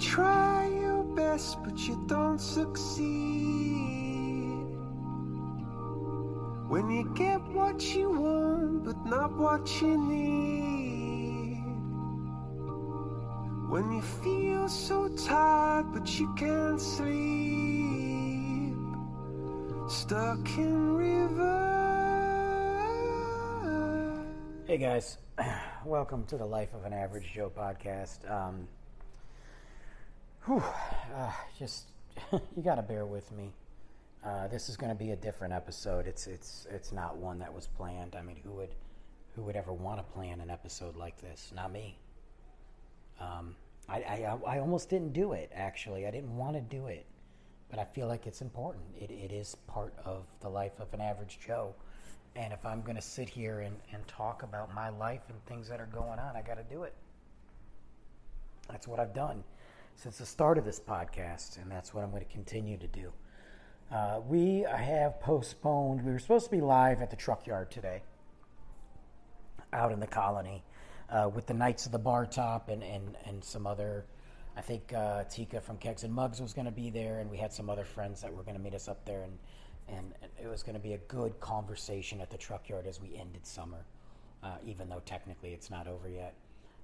try your best, but you don't succeed. When you get what you want, but not what you need. When you feel so tired, but you can't sleep. Stuck in river. Hey guys, welcome to the Life of an Average Joe podcast. Um, whew, uh, just you got to bear with me. Uh, this is going to be a different episode. It's it's it's not one that was planned. I mean, who would who would ever want to plan an episode like this? Not me. Um, I, I I almost didn't do it. Actually, I didn't want to do it, but I feel like it's important. It it is part of the life of an average Joe. And if I'm going to sit here and, and talk about my life and things that are going on, I got to do it. That's what I've done since the start of this podcast, and that's what I'm going to continue to do. Uh, we have postponed, we were supposed to be live at the truck yard today, out in the colony, uh, with the Knights of the Bar Top and, and, and some other. I think uh, Tika from Kegs and Mugs was going to be there, and we had some other friends that were going to meet us up there, and, and it was going to be a good conversation at the truck yard as we ended summer, uh, even though technically it's not over yet.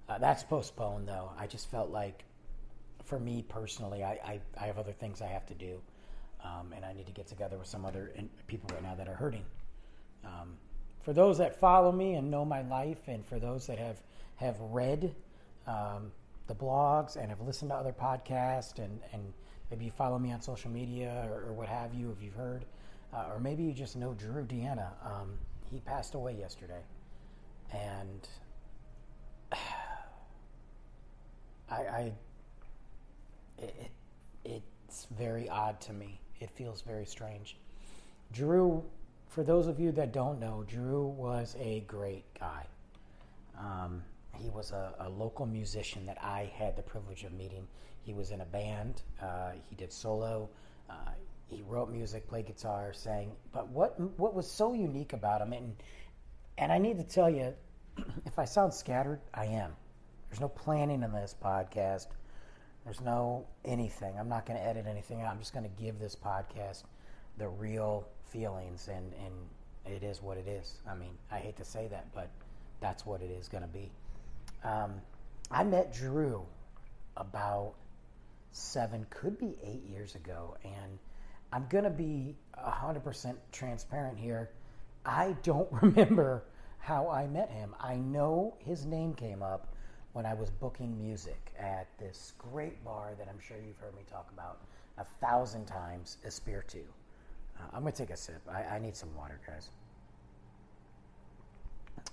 Uh, that's postponed, though. I just felt like for me personally, I, I, I have other things I have to do, um, and I need to get together with some other in, people right now that are hurting. Um, for those that follow me and know my life, and for those that have have read um, the blogs and have listened to other podcasts, and, and maybe you follow me on social media or, or what have you, if you've heard, uh, or maybe you just know Droo Deanna. Um, he passed away yesterday, and I, I it, it, it's very odd to me. It feels very strange. Droo, for those of you that don't know, Droo was a great guy. Um, he was a, a, local musician that I had the privilege of meeting. He was in a band. Uh, he did solo. Uh, he wrote music, played guitar, sang. But what what was so unique about him, and and I need to tell you, if I sound scattered, I am. There's no planning in this podcast. There's no anything. I'm not going to edit anything out. I'm just going to give this podcast the real feelings, and, and it is what it is. I mean, I hate to say that, but that's what it is going to be. Um, I met Droo about seven, could be eight years ago, and I'm going to be 100% transparent here. I don't remember how I met him. I know his name came up when I was booking music at this great bar that I'm sure you've heard me talk about a thousand times, Espiritu. Uh, I'm going to take a sip. I, I, need some water, guys.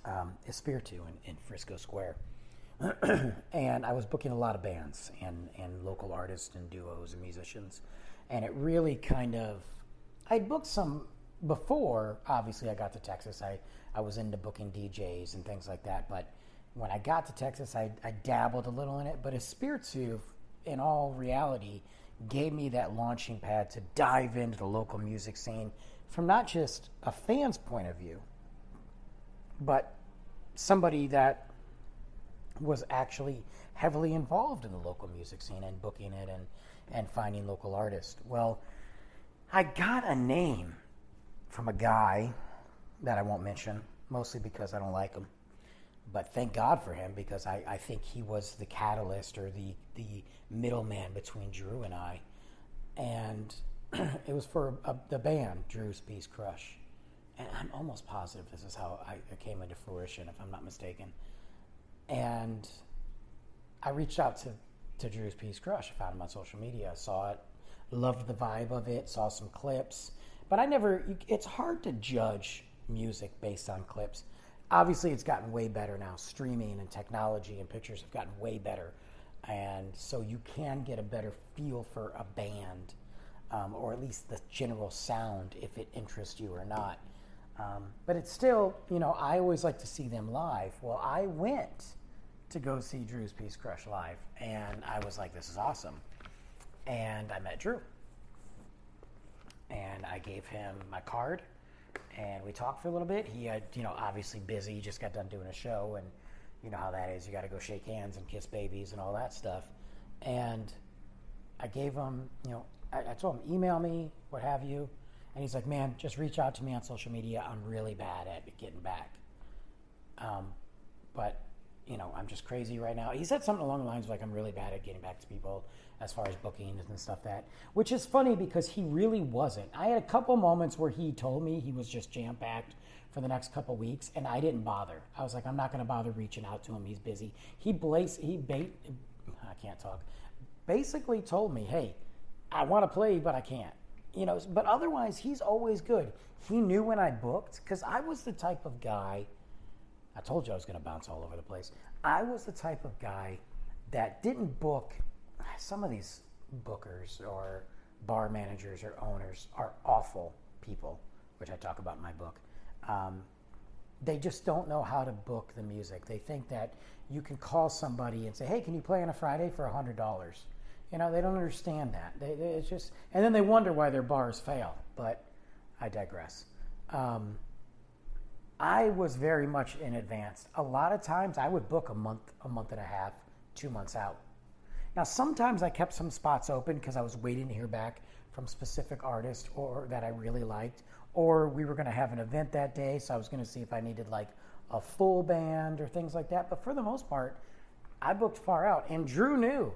Um, Espiritu in, in Frisco Square. and I was booking a lot of bands and, and local artists and duos and musicians. And it really kind of, I'd booked some before, obviously, I got to Texas. I, I was into booking DJs and things like that. But when I got to Texas, I, I dabbled a little in it. But Espiritu, in all reality, gave me that launching pad to dive into the local music scene from not just a fan's point of view, but somebody that was actually heavily involved in the local music scene and booking it and, and finding local artists. Well, I got a name from a guy that I won't mention, mostly because I don't like him. But thank God for him because I, I think he was the catalyst or the, the middleman between Droo and I. And it was for a, the band, Droo's Peace Crush. And I'm almost positive this is how I, it came into fruition, if I'm not mistaken. And I reached out to, to Droo's Peace Crush. I found him on social media. Saw it, loved the vibe of it, saw some clips. But I never, it's hard to judge music based on clips. Obviously, it's gotten way better now. Streaming and technology and pictures have gotten way better. And so you can get a better feel for a band, um, or at least the general sound, if it interests you or not. Um, but it's still, you know, I always like to see them live. Well, I went to go see Droo's Peace Crush live, and I was like, this is awesome. And I met Droo. And I gave him my card, and we talked for a little bit. He had, you know, obviously busy, just got done doing a show, and you know how that is. You got to go shake hands and kiss babies and all that stuff. And I gave him, you know, I, I told him, email me, what have you. And he's like, man, just reach out to me on social media. I'm really bad at getting back. Um, but, you know, I'm just crazy right now. He said something along the lines of like, I'm really bad at getting back to people as far as bookings and stuff that, which is funny because he really wasn't. I had a couple moments where he told me he was just jam packed for the next couple weeks, and I didn't bother. I was like, I'm not going to bother reaching out to him. He's busy. He blaze, he bait, I can't talk. Basically told me, hey, I want to play, but I can't. You know, but otherwise, he's always good. He knew when I booked because I was the type of guy. I told you I was going to bounce all over the place. I was the type of guy that didn't book. Some of these bookers or bar managers or owners are awful people, which I talk about in my book. Um, they just don't know how to book the music. They think that you can call somebody and say, "Hey, can you play on a Friday for hundred dollars?" You know, they don't understand that. They, they, it's just, and then they wonder why their bars fail. But I digress. Um, I was very much in advance. A lot of times, I would book a month, a month and a half, two months out. Now, sometimes I kept some spots open because I was waiting to hear back from specific artists or that I really liked, or we were going to have an event that day, so I was going to see if I needed like a full band or things like that. But for the most part, I booked far out, and Droo knew.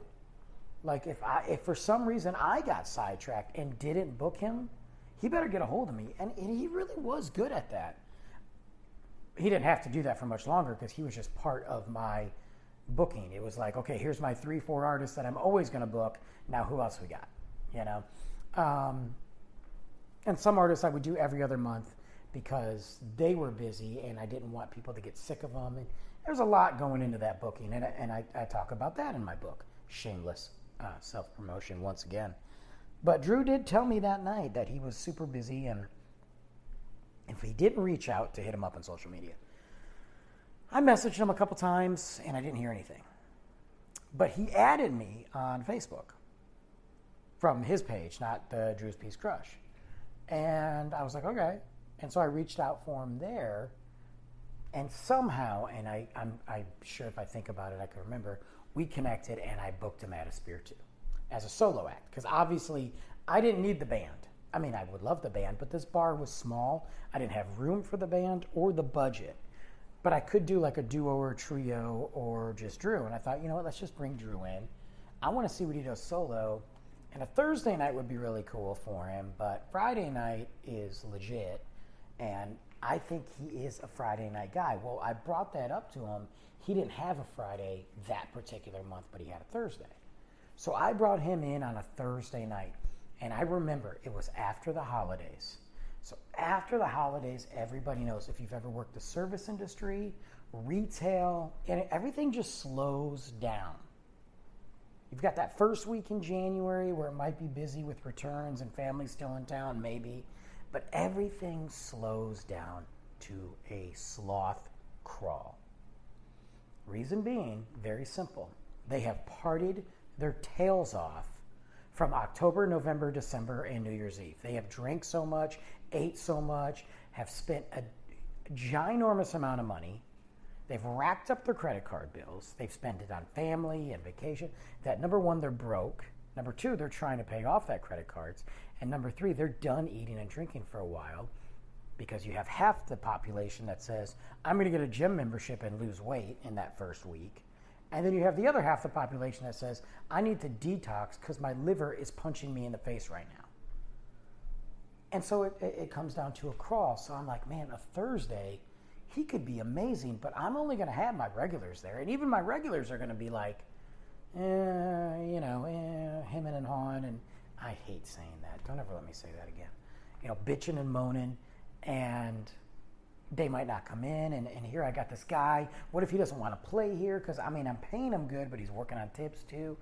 Like if I if for some reason I got sidetracked and didn't book him, he better get a hold of me, and, and he really was good at that. He didn't have to do that for much longer because he was just part of my booking. It was like, okay, here's my three, four artists that I'm always going to book. Now, who else we got? You know. Um, and some artists I would do every other month because they were busy and I didn't want people to get sick of them. And there's a lot going into that booking, and, and I, I talk about that in my book, Shameless uh, Self Promotion, once again. But Droo did tell me that night that he was super busy, and if he didn't reach out to hit him up on social media, I messaged him a couple times and I didn't hear anything. But he added me on Facebook from his page, not the Droo's Peace Crush. And I was like, okay. And so I reached out for him there. And somehow, and I, I'm, I'm sure if I think about it, I can remember, we connected and I booked him at Espiritu as a solo act. Because obviously, I didn't need the band. I mean, I would love the band, but this bar was small. I didn't have room for the band or the budget. But I could do like a duo or a trio or just Droo. And I thought, you know what, let's just bring Droo in. I want to see what he does solo. And a Thursday night would be really cool for him, but Friday night is legit. And I think he is a Friday night guy. Well, I brought that up to him. He didn't have a Friday that particular month, but he had a Thursday. So I brought him in on a Thursday night. And I remember it was after the holidays. So after the holidays, everybody knows if you've ever worked the service industry, retail, and everything just slows down. You've got that first week in January where it might be busy with returns and families still in town, maybe, but everything slows down to a sloth crawl. Reason being, very simple. They have partied their tails off from October, November, December, and New Year's Eve. They have drank so much, ate so much, have spent a ginormous amount of money. They've racked up their credit card bills. They've spent it on family and vacation. That number one, they're broke. Number two, they're trying to pay off that credit cards. And number three, they're done eating and drinking for a while because you have half the population that says, I'm going to get a gym membership and lose weight in that first week. And then you have the other half of the population that says, I need to detox because my liver is punching me in the face right now. And so it, it comes down to a crawl. So I'm like, man, a Thursday, he could be amazing, but I'm only going to have my regulars there. And even my regulars are going to be like, eh, you know, eh, him and hawing. And I hate saying that. Don't ever let me say that again. You know, bitching and moaning. And they might not come in. And, and here I got this guy. What if he doesn't want to play here? Because, I mean, I'm paying him good, but he's working on tips too.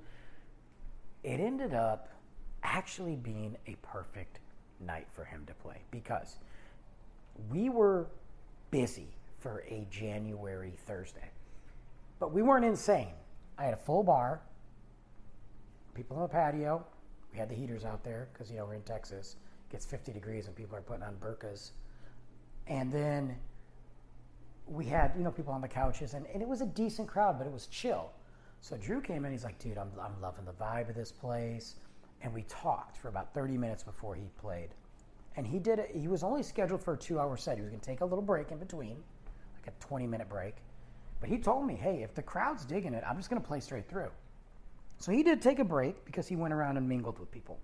It ended up actually being a perfect night for him to play because we were busy for a January Thursday. But we weren't insane. I had a full bar, people on the patio. We had the heaters out there because, you know, we're in Texas. It gets 50 degrees and people are putting on burkas. And then we had, you know, people on the couches, and, and it was a decent crowd, but it was chill. So Droo came in, he's like, dude, I'm, I'm loving the vibe of this place. and we talked for about 30 minutes before he played. And he did it, he was only scheduled for a two hour set. He was going to take a little break in between, like a 20 minute break. But he told me, hey, if the crowd's digging it, I'm just going to play straight through. So he did take a break because he went around and mingled with people.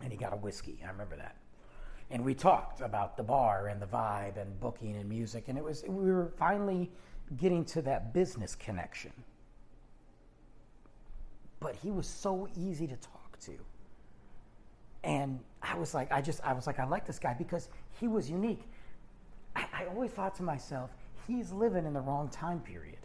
And he got a whiskey. I remember that. And we talked about the bar and the vibe and booking and music. And it was, we were finally getting to that business connection. But he was so easy to talk to. And I was like, I just, I was like, I like this guy because he was unique. I, I always thought to myself, he's living in the wrong time period.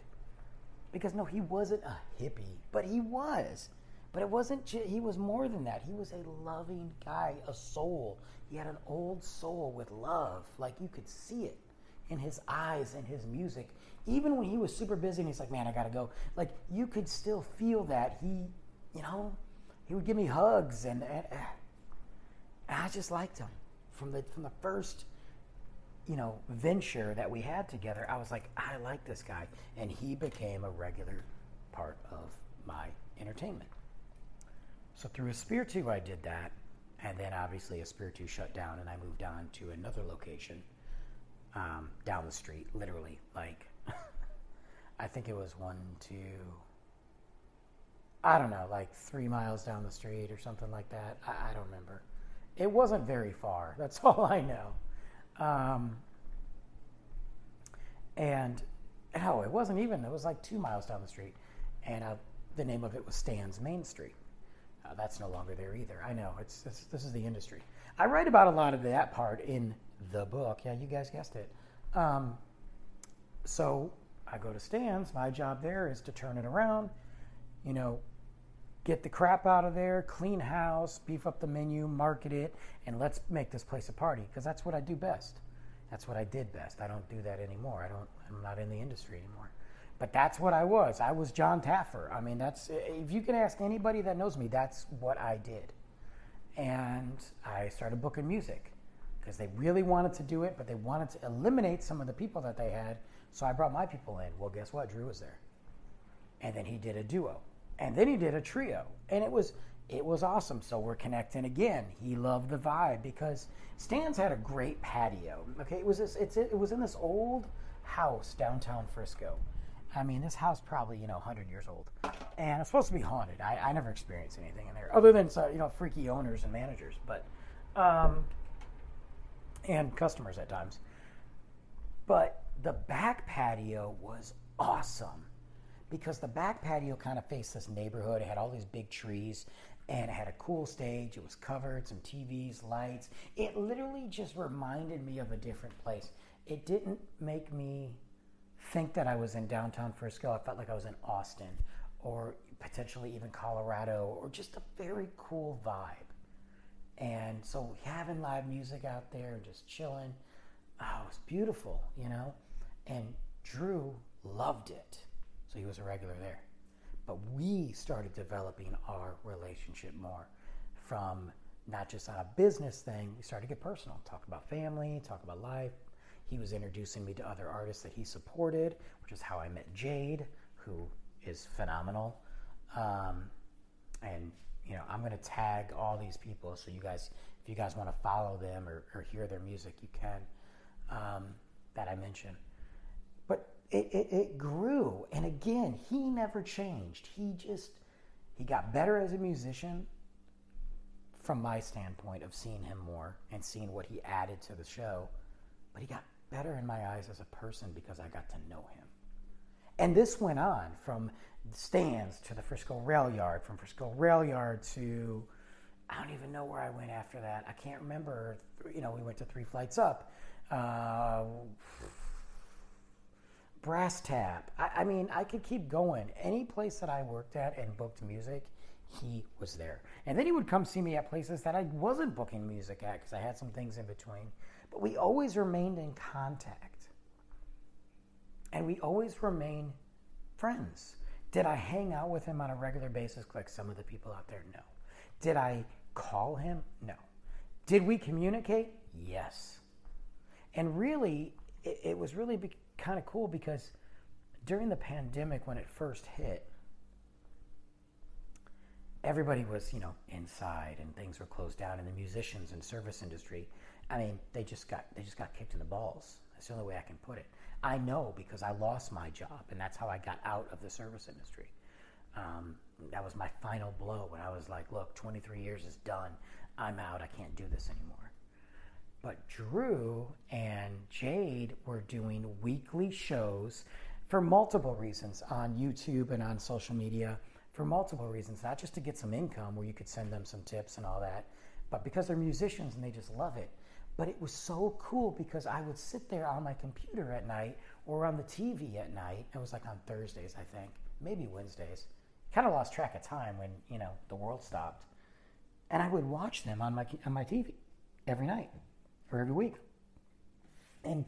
Because no, he wasn't a hippie, but he was. But it wasn't, he was more than that. He was a loving guy, a soul. He had an old soul with love. Like you could see it in his eyes and his music. Even when he was super busy and he's like, man, I gotta go. Like you could still feel that. He, you know, he would give me hugs and, and, and I just liked him from the from the first you know venture that we had together. I was like, I like this guy, and he became a regular part of my entertainment. So through Espiritu, I did that, and then obviously Espiritu shut down, and I moved on to another location um, down the street, literally like. I think it was one, two, I don't know, like three miles down the street or something like that. I, I don't remember. It wasn't very far. That's all I know. Um, and oh, it wasn't even. It was like two miles down the street, and uh, the name of it was Stan's Main Street. Uh, that's no longer there either. I know. It's, it's this is the industry. I write about a lot of that part in the book. Yeah, you guys guessed it. Um, so I go to Stan's. My job there is to turn it around. You know, get the crap out of there, clean house, beef up the menu, market it, and let's make this place a party because that's what I do best. That's what I did best. I don't do that anymore. I don't. I'm not in the industry anymore. But that's what I was. I was Jon Taffer. I mean, that's if you can ask anybody that knows me, that's what I did. And I started booking music because they really wanted to do it, but they wanted to eliminate some of the people that they had. So I brought my people in. Well, guess what? Droo was there, and then he did a duo and then he did a trio, and it was it was awesome. So we're connecting again. He loved the vibe because Stan's had a great patio. Okay, it was this, it's it was in this old house downtown Frisco. I mean, this house probably you know 100 years old, and it's supposed to be haunted. I, I never experienced anything in there other than you know freaky owners and managers, but um, and customers at times. But the back patio was awesome because the back patio kind of faced this neighborhood. It had all these big trees and it had a cool stage. It was covered, some TVs, lights. It literally just reminded me of a different place. It didn't make me think that I was in downtown Frisco. I felt like I was in Austin or potentially even Colorado or just a very cool vibe. And so having live music out there and just chilling, oh, it was beautiful, you know? And Droo loved it. So he was a regular there. But we started developing our relationship more from not just on a business thing, we started to get personal, talk about family, talk about life. He was introducing me to other artists that he supported, which is how I met Jade, who is phenomenal. Um, and you know, I'm to tag all these people, so you guys, if you guys want to follow them or, or hear their music, you can. Um, that I mentioned it, it, it grew. And again, he never changed. He just, he got better as a musician from my standpoint of seeing him more and seeing what he added to the show. But he got better in my eyes as a person because I got to know him. And this went on from Stan's to the Frisco Rail Yard, from Frisco Rail Yard to, I don't even know where I went after that. I can't remember. You know, we went to Three Flights Up. Uh, Brass Tap. I, I, mean, I could keep going. Any place that I worked at and booked music, he was there. And then he would come see me at places that I wasn't booking music at because I had some things in between. But we always remained in contact. And we always remain friends. Did I hang out with him on a regular basis like some of the people out there? No. Did I call him? No. Did we communicate? Yes. And really, it, it was really be- kind of cool because during the pandemic when it first hit, everybody was, you know, inside and things were closed down and the musicians and service industry, I mean, they just got they just got kicked in the balls. That's the only way I can put it. I know because I lost my job and that's how I got out of the service industry. Um, that was my final blow when I was like, look, 23 years is done. I'm out. I can't do this anymore. But Droo and Jade were doing weekly shows for multiple reasons on YouTube and on social media for multiple reasons, not just to get some income where you could send them some tips and all that, but because they're musicians and they just love it. But it was so cool because I would sit there on my computer at night or on the TV at night. It was like on Thursdays, I think, maybe Wednesdays. Kind of lost track of time when you know the world stopped, and I would watch them on my on my TV every night or every week, and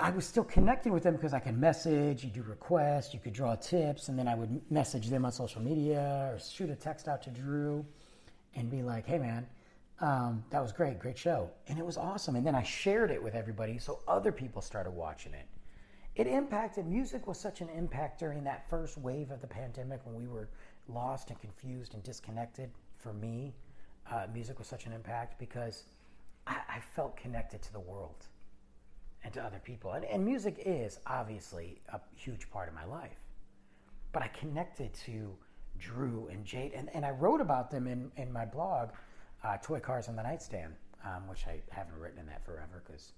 I was still connected with them because I could message, you do requests, you could draw tips, and then I would message them on social media or shoot a text out to Droo and be like, hey man, um, that was great, great show. And it was awesome. And then I shared it with everybody so other people started watching it. It impacted, music was such an impact during that first wave of the pandemic when we were lost and confused and disconnected. For me, uh, music was such an impact because I, I felt connected to the world and to other people. And, and music is obviously a huge part of my life. But I connected to Droo and Jade, and, and I wrote about them in, in my blog, uh, Toy Cars on the Nightstand, um, which I haven't written in that forever because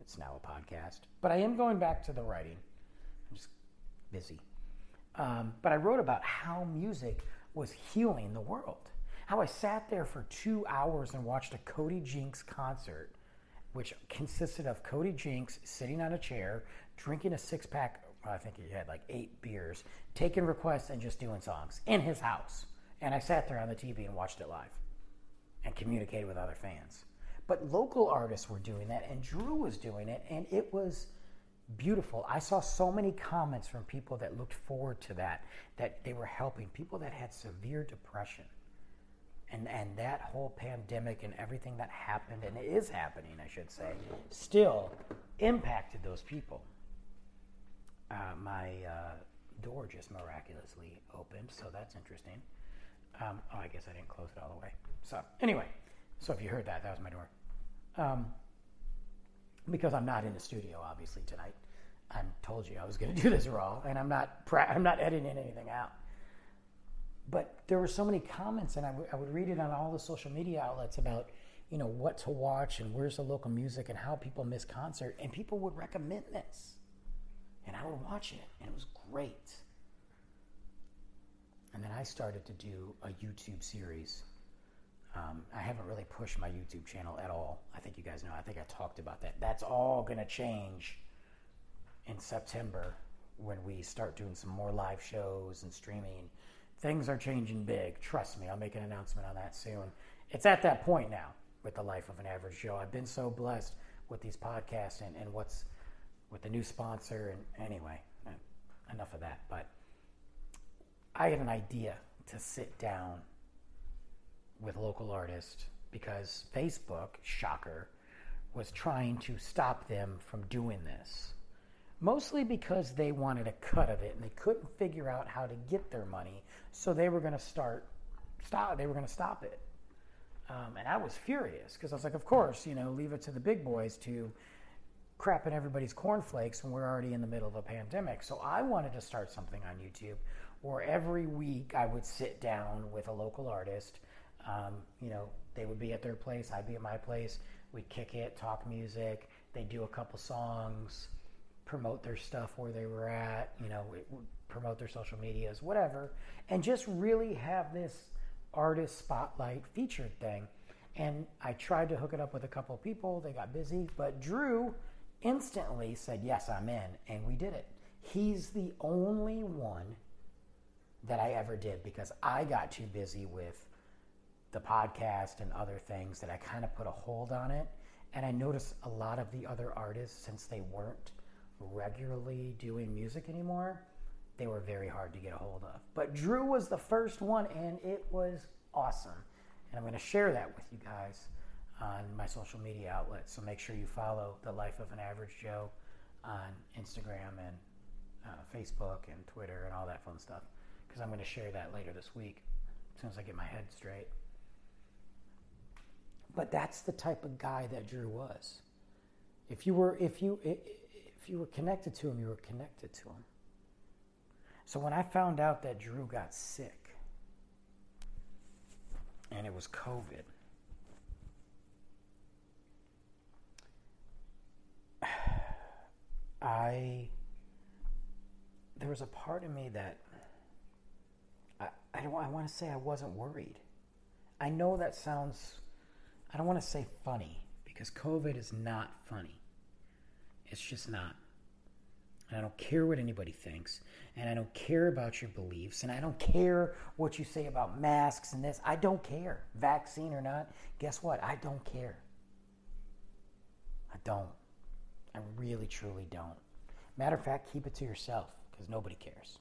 it's now a podcast. But I am going back to the writing. I'm just busy. Um, but I wrote about how music was healing the world. How I sat there for two hours and watched a Cody Jinks concert which consisted of Cody Jinks sitting on a chair, drinking a six pack, I think he had like eight beers, taking requests and just doing songs in his house. And I sat there on the TV and watched it live and communicated with other fans. But local artists were doing that, and Droo was doing it, and it was beautiful. I saw so many comments from people that looked forward to that, that they were helping people that had severe depression and and that whole pandemic and everything that happened and is happening, I should say, still impacted those people. Uh, my uh, door just miraculously opened, so that's interesting. Um, oh, I guess I didn't close it all the way. So anyway, so if you heard that, that was my door. Um, because I'm not in the studio, obviously tonight. I told you I was going to do this raw, and I'm not. Pra- I'm not editing anything out but there were so many comments, and I, w- I would read it on all the social media outlets about, you know, what to watch and where's the local music and how people miss concert, and people would recommend this, and I would watch it, and it was great. And then I started to do a YouTube series. Um, I haven't really pushed my YouTube channel at all. I think you guys know. I think I talked about that. That's all going to change in September when we start doing some more live shows and streaming things are changing big. Trust me, I'll make an announcement on that soon. It's at that point now with the life of an average Joe. I've been so blessed with these podcasts and, and what's with the new sponsor. And anyway, uh, enough of that. But I had an idea to sit down with local artists because Facebook, shocker, was trying to stop them from doing this mostly because they wanted a cut of it and they couldn't figure out how to get their money. So they were going to start stop. They were going to stop it. Um, and I was furious because I was like, of course, you know, leave it to the big boys to crap in everybody's cornflakes when we're already in the middle of a pandemic. So I wanted to start something on YouTube where every week I would sit down with a local artist. Um, you know, they would be at their place, I'd be at my place. We'd kick it, talk music. They'd do a couple songs promote their stuff where they were at, you know, promote their social medias, whatever, and just really have this artist spotlight featured thing. And I tried to hook it up with a couple of people. They got busy, but Droo instantly said, Yes, I'm in. And we did it. He's the only one that I ever did because I got too busy with the podcast and other things that I kind of put a hold on it. And I noticed a lot of the other artists, since they weren't regularly doing music anymore, they were very hard to get a hold of. But Droo was the first one, and it was awesome. And I'm going to share that with you guys on my social media outlets. So make sure you follow The Life of an Average Joe on Instagram and uh, Facebook and Twitter and all that fun stuff. because I'm going to share that later this week as soon as I get my head straight. But that's the type of guy that Droo was. If you were if you if you were connected to him, you were connected to him. So when I found out that Droo got sick and it was COVID, I there was a part of me that I I don't I want to say I wasn't worried. I know that sounds I don't want to say funny because COVID is not funny. It's just not. And I don't care what anybody thinks, and I don't care about your beliefs, and I don't care what you say about masks and this. I don't care, vaccine or not. Guess what? I don't care. I don't. I really, truly don't. Matter of fact, keep it to yourself because nobody cares.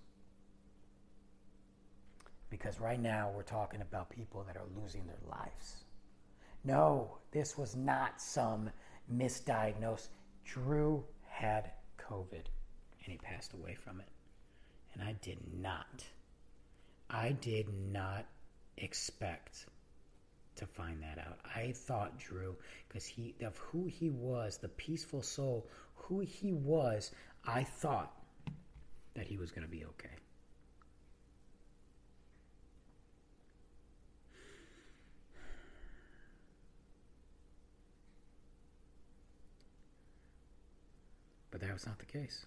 Because right now we're talking about people that are losing their lives. No, this was not some misdiagnosed. Droo had COVID and he passed away from it. And I did not, I did not expect to find that out. I thought Droo, because he of who he was, the peaceful soul, who he was, I thought that he was going to be okay. But that was not the case.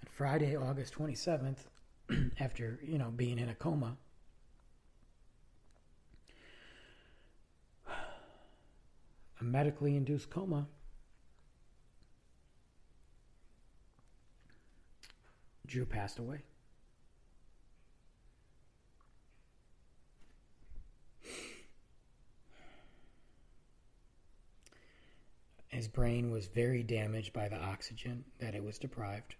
On Friday, August 27th, after, you know, being in a coma, a medically induced coma, Droo passed away. His brain was very damaged by the oxygen that it was deprived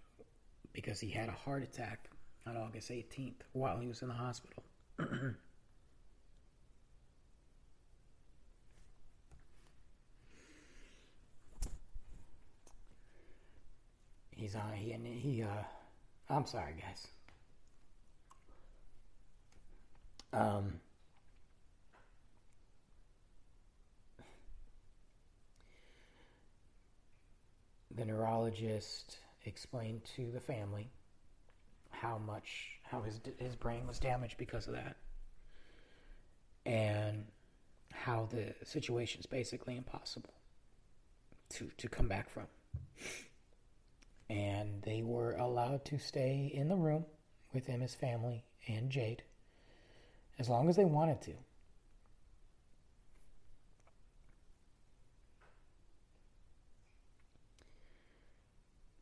because he had a heart attack on August 18th while he was in the hospital. He's on. He he. Uh, I'm sorry, guys. Um. The neurologist explained to the family how much how his his brain was damaged because of that, and how the situation is basically impossible to to come back from and they were allowed to stay in the room with him, his family, and Jade as long as they wanted to.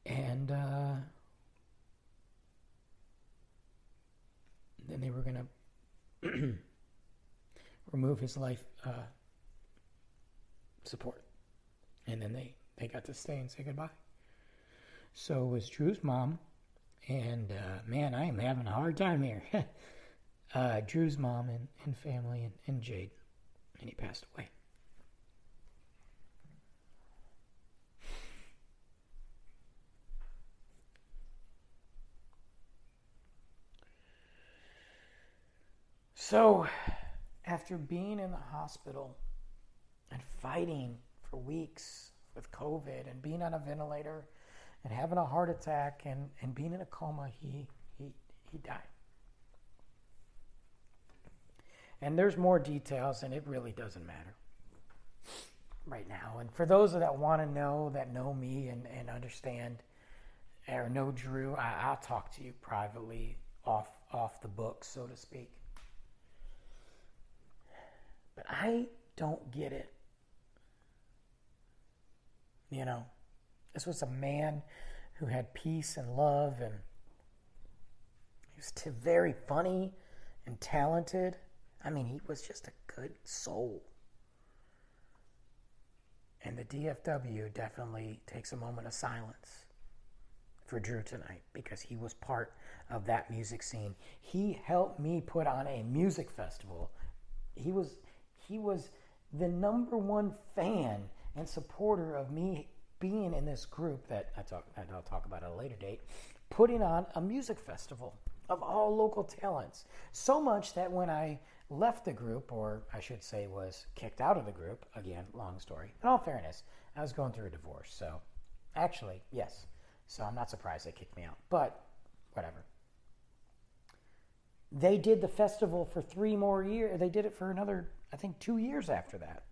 And uh, then they were going to remove his life uh, support. And then they, they got to stay and say goodbye. So it was Droo's mom, and uh, man, I am having a hard time here. uh, Droo's mom and, and family and, and Jade, and he passed away. So, after being in the hospital and fighting for weeks with COVID and being on a ventilator and having a heart attack and, and being in a coma, he, he, he died. And there's more details, and it really doesn't matter right now. And for those that want to know, that know me and, and understand, or know Droo, I, I'll talk to you privately off off the book, so to speak. But I don't get it. You know, this was a man who had peace and love, and he was t- very funny and talented. I mean, he was just a good soul. And the DFW definitely takes a moment of silence for Droo tonight because he was part of that music scene. He helped me put on a music festival. He was he was the number one fan and supporter of me being in this group that I talk that I'll talk about at a later date putting on a music festival of all local talents. So much that when I left the group, or I should say was kicked out of the group, again, long story. In all fairness, I was going through a divorce. So actually, yes. So I'm not surprised they kicked me out. But whatever. They did the festival for three more years. They did it for another, I think, two years after that.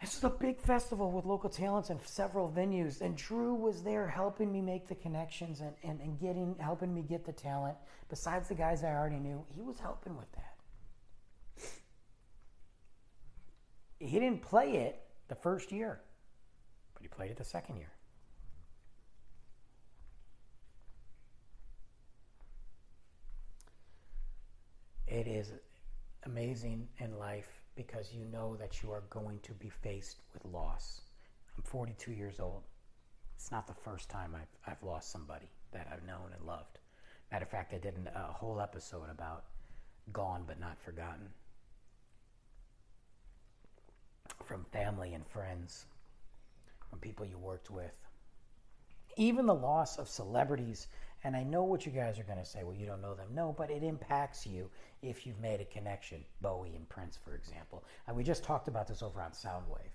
This is a big festival with local talents and several venues. And Droo was there helping me make the connections and, and, and getting helping me get the talent. Besides the guys I already knew, he was helping with that. He didn't play it the first year, but he played it the second year. It is amazing in life because you know that you are going to be faced with loss. I'm 42 years old. It's not the first time I've, I've lost somebody that I've known and loved. Matter of fact, I did an, a whole episode about gone but not forgotten. From family and friends, from people you worked with. Even the loss of celebrities and I know what you guys are going to say. Well, you don't know them. No, but it impacts you if you've made a connection. Bowie and Prince, for example. And we just talked about this over on Soundwave.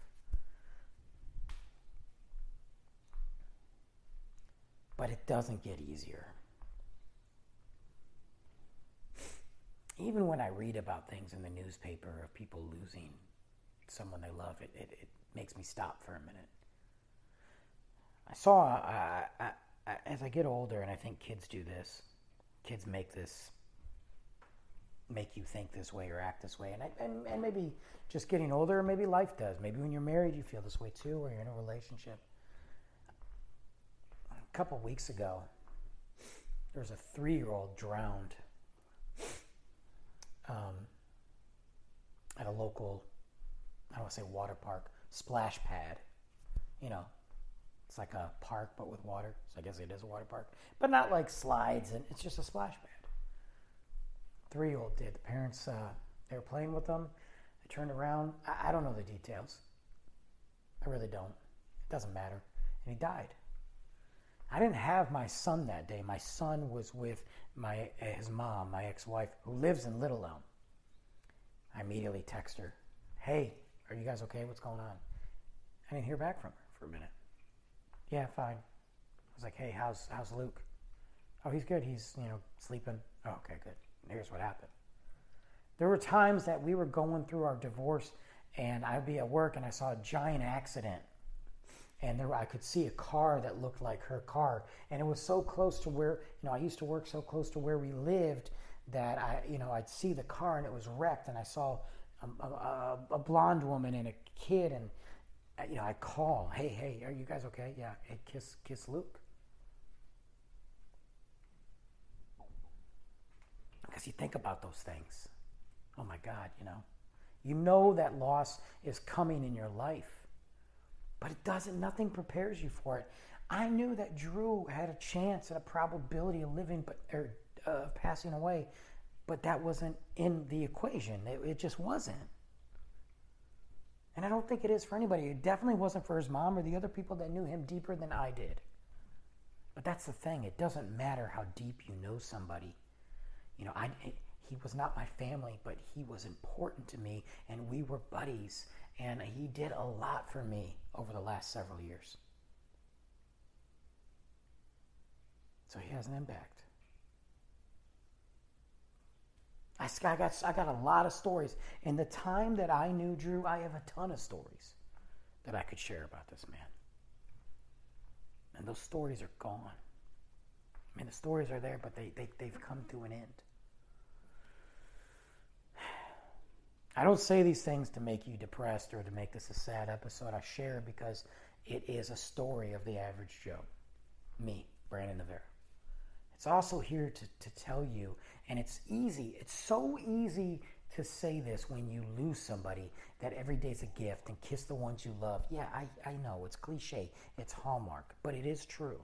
But it doesn't get easier. Even when I read about things in the newspaper of people losing someone they love, it, it, it makes me stop for a minute. I saw, uh, I, as I get older, and I think kids do this, kids make this, make you think this way or act this way, and I, and, and maybe just getting older, maybe life does. Maybe when you're married, you feel this way too, or you're in a relationship. A couple weeks ago, there was a three-year-old drowned um, at a local, I don't want to say water park, splash pad. You know, it's like a park, but with water. So I guess it is a water park, but not like slides, and it's just a splash pad. Three-year-old did. The parents uh, they were playing with them. They turned around. I, I don't know the details. I really don't. It doesn't matter. And he died. I didn't have my son that day. My son was with my his mom, my ex-wife, who lives in Little Elm. I immediately text her, "Hey, are you guys okay? What's going on?" I didn't hear back from her for a minute. Yeah, fine. I was like, hey, how's how's Luke? Oh, he's good. He's you know sleeping. Oh, okay, good. And here's what happened. There were times that we were going through our divorce, and I'd be at work and I saw a giant accident, and there I could see a car that looked like her car, and it was so close to where you know I used to work so close to where we lived that I you know I'd see the car and it was wrecked, and I saw a, a, a blonde woman and a kid and you know, I call, hey, hey, are you guys okay? Yeah, hey, kiss, kiss Luke. Because you think about those things. Oh my God, you know. You know that loss is coming in your life, but it doesn't, nothing prepares you for it. I knew that Droo had a chance and a probability of living, but, or uh, passing away, but that wasn't in the equation. It, it just wasn't. And I don't think it is for anybody. It definitely wasn't for his mom or the other people that knew him deeper than I did. But that's the thing. It doesn't matter how deep you know somebody. You know, I, he was not my family, but he was important to me, and we were buddies. And he did a lot for me over the last several years. So he has an impact. I got, I got a lot of stories. In the time that I knew Droo, I have a ton of stories that I could share about this man. And those stories are gone. I mean, the stories are there, but they, they, they've come to an end. I don't say these things to make you depressed or to make this a sad episode. I share because it is a story of the average Joe. Me, Brandon Navarro. It's also here to, to tell you, and it's easy, it's so easy to say this when you lose somebody that every day's a gift and kiss the ones you love. Yeah, I, I know, it's cliche, it's hallmark, but it is true.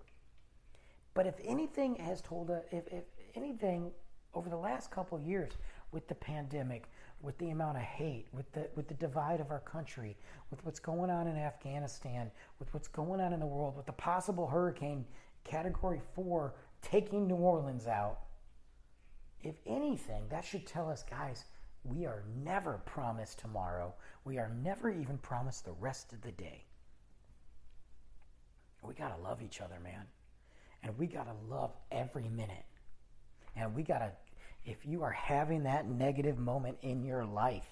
But if anything has told us, if, if anything over the last couple years with the pandemic, with the amount of hate, with the with the divide of our country, with what's going on in Afghanistan, with what's going on in the world, with the possible hurricane Category four, taking New Orleans out. If anything, that should tell us, guys, we are never promised tomorrow. We are never even promised the rest of the day. We got to love each other, man. And we got to love every minute. And we got to, if you are having that negative moment in your life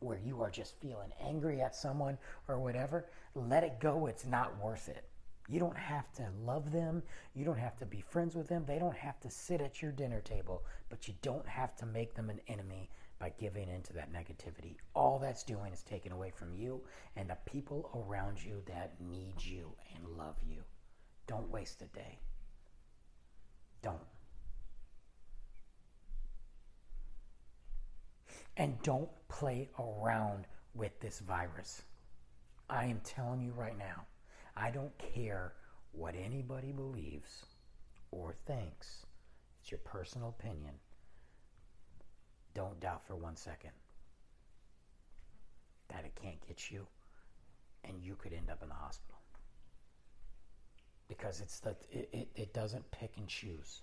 where you are just feeling angry at someone or whatever, let it go. It's not worth it. You don't have to love them. You don't have to be friends with them. They don't have to sit at your dinner table, but you don't have to make them an enemy by giving into that negativity. All that's doing is taking away from you and the people around you that need you and love you. Don't waste a day. Don't. And don't play around with this virus. I am telling you right now, I don't care what anybody believes or thinks. It's your personal opinion. Don't doubt for one second that it can't get you and you could end up in the hospital. Because it's the it, it, it doesn't pick and choose.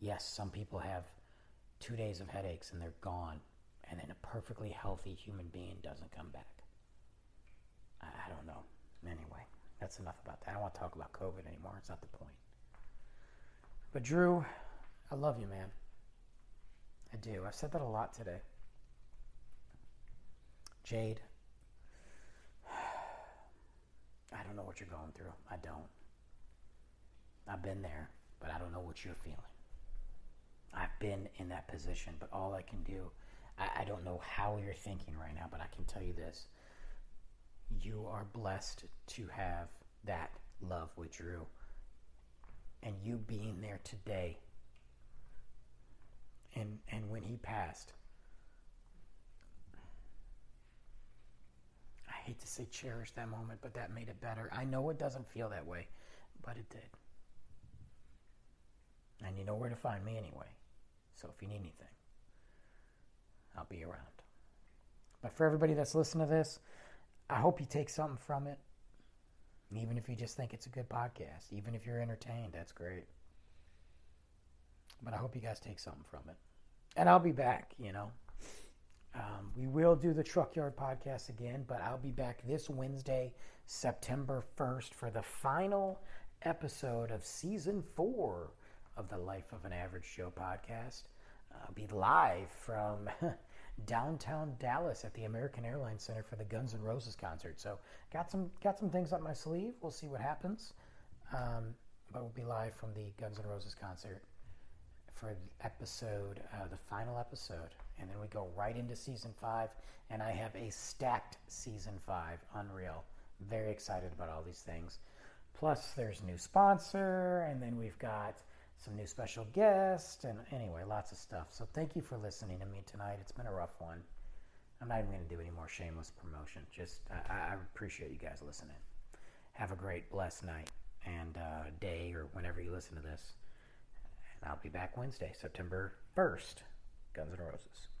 Yes, some people have two days of headaches and they're gone, and then a perfectly healthy human being doesn't come back. I, I don't know. Anyway, that's enough about that. I don't want to talk about COVID anymore. It's not the point. But Droo, I love you, man. I do. I've said that a lot today. Jade, I don't know what you're going through. I don't. I've been there, but I don't know what you're feeling. I've been in that position, but all I can do, I, I don't know how you're thinking right now, but I can tell you this. You are blessed to have that love with Droo. And you being there today and and when he passed I hate to say cherish that moment, but that made it better. I know it doesn't feel that way, but it did. And you know where to find me anyway. So if you need anything, I'll be around. But for everybody that's listening to this, I hope you take something from it. Even if you just think it's a good podcast, even if you're entertained, that's great. But I hope you guys take something from it. And I'll be back, you know. Um, we will do the Truck Yard podcast again, but I'll be back this Wednesday, September 1st, for the final episode of season four of the Life of an Average Joe podcast. I'll be live from downtown Dallas at the American Airlines Center for the Guns N' Roses concert. So got some got some things up my sleeve. We'll see what happens. Um, but we'll be live from the Guns N' Roses concert for episode, uh, the final episode, and then we go right into season five. And I have a stacked season five, unreal. Very excited about all these things. Plus, there's new sponsor, and then we've got some new special guests, and anyway, lots of stuff. So thank you for listening to me tonight. It's been a rough one. I'm not even going to do any more shameless promotion. Just I, I appreciate you guys listening. Have a great, blessed night and uh, day, or whenever you listen to this. And I'll be back Wednesday, September 1st. Guns N' Roses.